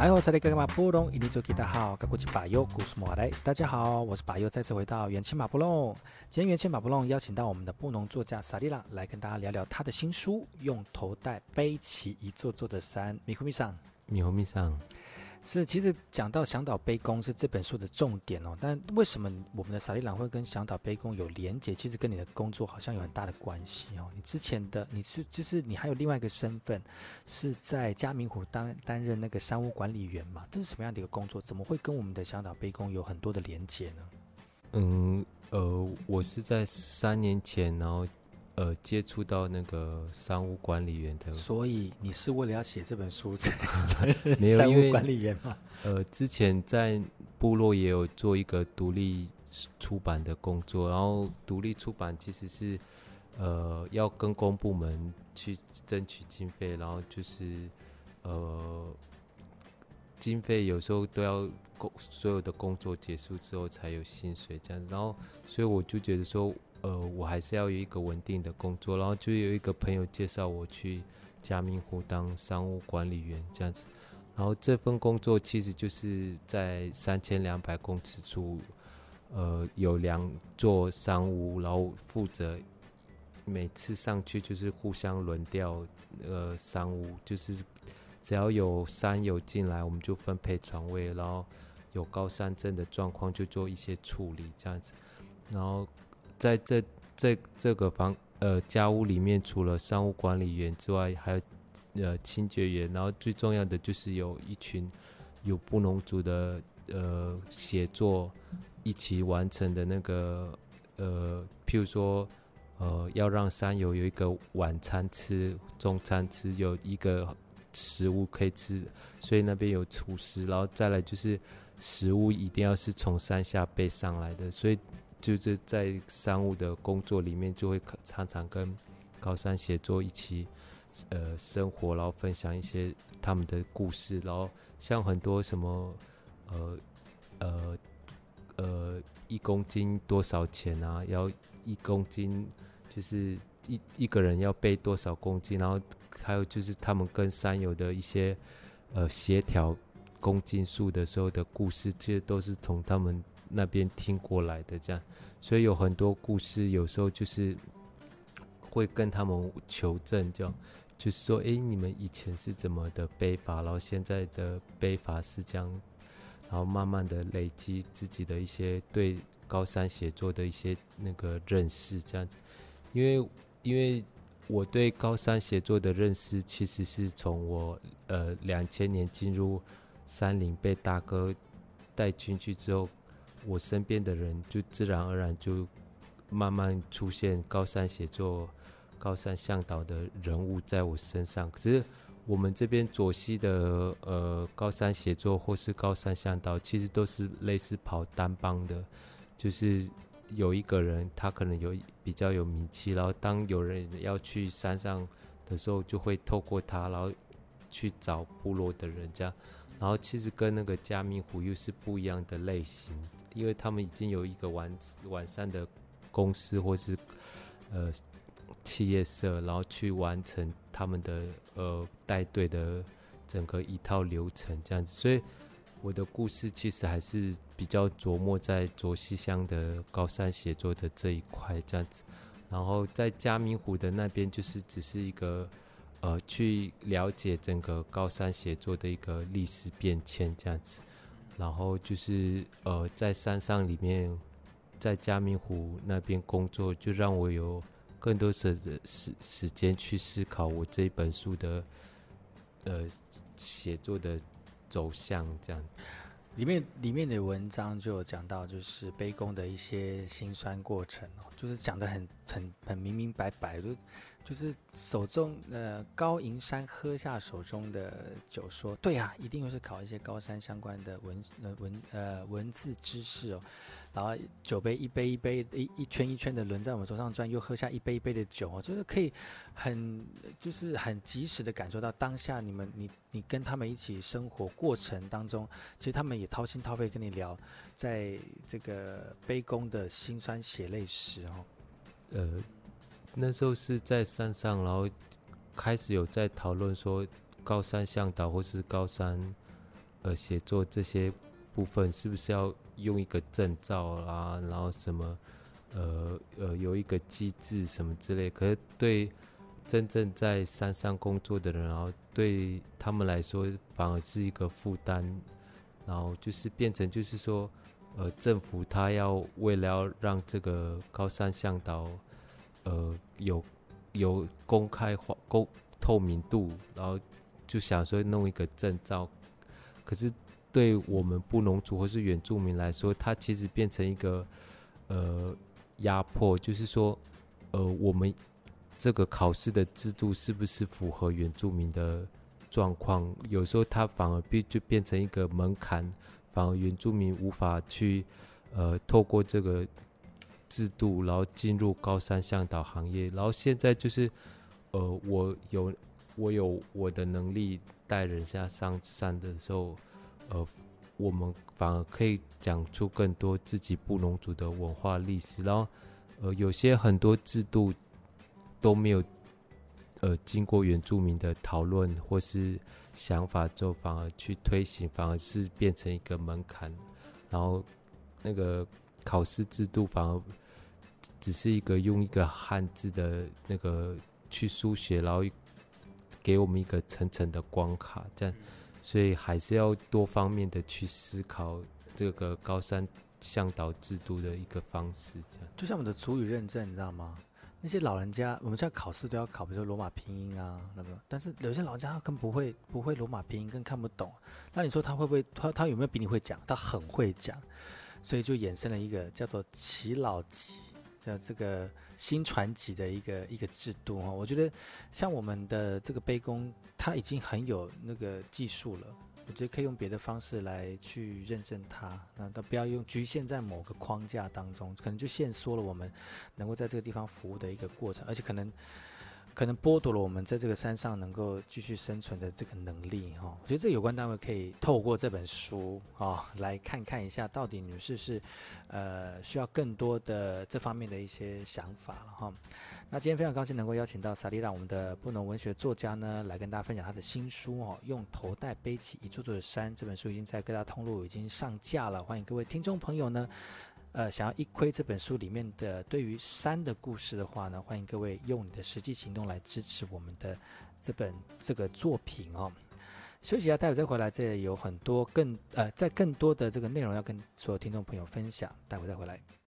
来，我是那个马布隆，一定都给大家好，我是巴佑，故事莫来。大家好，我是巴佑，再次回到元气马布隆。今天元气马布隆邀请到我们的布农作家萨利拉来跟大家聊聊他的新书《用头带背起一座座的山》。米库米桑，米库米桑。是，其实讲到向导杯弓是这本书的重点哦，但为什么我们的萨莉拉会跟向导杯弓有连结？其实跟你的工作好像有很大的关系哦。你之前的你是就是你还有另外一个身份，是在嘉明湖当担任那个商务管理员嘛？这是什么样的一个工作？怎么会跟我们的向导杯弓有很多的连结呢？嗯呃，我是在三年前，然后。呃，接触到那个商务管理员的，所以你是为了要写这本书才 山屋管理员吗？呃，之前在部落也有做一个独立出版的工作，然后独立出版其实是呃要跟公部门去争取经费，然后就是呃经费有时候都要工所有的工作结束之后才有薪水这样，然后所以我就觉得说。呃，我还是要有一个稳定的工作，然后就有一个朋友介绍我去嘉明湖当商务管理员这样子，然后这份工作其实就是在三千两百公尺处，呃，有两座商务，然后负责每次上去就是互相轮调，呃，商务就是只要有山友进来，我们就分配床位，然后有高山症的状况就做一些处理这样子，然后。在这这这个房呃家屋里面，除了商务管理员之外，还有呃清洁员，然后最重要的就是有一群有布农族的呃协作一起完成的那个呃，譬如说呃要让山友有一个晚餐吃、中餐吃，有一个食物可以吃，所以那边有厨师，然后再来就是食物一定要是从山下背上来的，所以。就是在商务的工作里面，就会常常跟高山协作一起，呃，生活，然后分享一些他们的故事，然后像很多什么，呃，呃，呃，一公斤多少钱啊？要一公斤，就是一一个人要背多少公斤？然后还有就是他们跟山友的一些，呃，协调公斤数的时候的故事，这些都是从他们。那边听过来的这样，所以有很多故事，有时候就是会跟他们求证，这样就是说，哎，你们以前是怎么的背法，然后现在的背法是这样，然后慢慢的累积自己的一些对高山写作的一些那个认识，这样子。因为因为我对高山写作的认识，其实是从我呃两千年进入山林被大哥带进去之后。我身边的人就自然而然就慢慢出现高山协作、高山向导的人物在我身上。可是我们这边左西的呃高山协作或是高山向导，其实都是类似跑单帮的，就是有一个人他可能有比较有名气，然后当有人要去山上的时候，就会透过他，然后去找部落的人家。然后其实跟那个加明湖又是不一样的类型。因为他们已经有一个完完善的公司或是呃企业社，然后去完成他们的呃带队的整个一套流程这样子，所以我的故事其实还是比较琢磨在卓西乡的高山协作的这一块这样子，然后在嘉明湖的那边就是只是一个呃去了解整个高山协作的一个历史变迁这样子。然后就是呃，在山上里面，在嘉明湖那边工作，就让我有更多时时时间去思考我这一本书的呃写作的走向这样子。里面里面的文章就有讲到，就是杯弓的一些辛酸过程哦，就是讲的很很很明明白白就。就是手中呃高银山喝下手中的酒说，对啊，一定又是考一些高山相关的文呃文呃文字知识哦。然后酒杯一杯一杯一一圈一圈的轮在我们桌上转，又喝下一杯一杯的酒哦，就是可以很就是很及时的感受到当下你们你你跟他们一起生活过程当中，其实他们也掏心掏肺跟你聊在这个杯弓的辛酸血泪史哦，呃。那时候是在山上，然后开始有在讨论说高山向导或是高山呃写作这些部分，是不是要用一个证照啦，然后什么呃呃有一个机制什么之类？可是对真正在山上工作的人，然后对他们来说反而是一个负担，然后就是变成就是说，呃，政府他要为了要让这个高山向导，呃，有有公开化、公透明度，然后就想说弄一个证照，可是对我们布农族或是原住民来说，它其实变成一个呃压迫，就是说，呃，我们这个考试的制度是不是符合原住民的状况？有时候它反而变就变成一个门槛。反而原住民无法去，呃，透过这个制度，然后进入高山向导行业。然后现在就是，呃，我有我有我的能力带人下上山的时候，呃，我们反而可以讲出更多自己布农族的文化历史。然后，呃，有些很多制度都没有。呃，经过原住民的讨论或是想法之后，反而去推行，反而是变成一个门槛，然后那个考试制度反而只是一个用一个汉字的那个去书写，然后给我们一个层层的关卡，这样，所以还是要多方面的去思考这个高山向导制度的一个方式，这样。就像我们的主语认证，你知道吗？那些老人家，我们现在考试都要考，比如说罗马拼音啊，那个，但是有些老人家他更不会，不会罗马拼音，更看不懂。那你说他会不会？他他有没有比你会讲？他很会讲，所以就衍生了一个叫做“耆老级”的这个新传奇的一个一个制度哦。我觉得像我们的这个杯弓，它已经很有那个技术了。我觉得可以用别的方式来去认证它，那都不要用局限在某个框架当中，可能就限缩了我们能够在这个地方服务的一个过程，而且可能可能剥夺了我们在这个山上能够继续生存的这个能力哈。我觉得这有关单位可以透过这本书啊，来看看一下，到底你们是不是呃需要更多的这方面的一些想法了哈。那今天非常高兴能够邀请到萨利让我们的布农文学作家呢，来跟大家分享他的新书哦，用头带背起一座座的山。这本书已经在各大通路已经上架了，欢迎各位听众朋友呢，呃，想要一窥这本书里面的对于山的故事的话呢，欢迎各位用你的实际行动来支持我们的这本这个作品哦。休息一下，待会再回来，这有很多更呃，在更多的这个内容要跟所有听众朋友分享，待会再回来。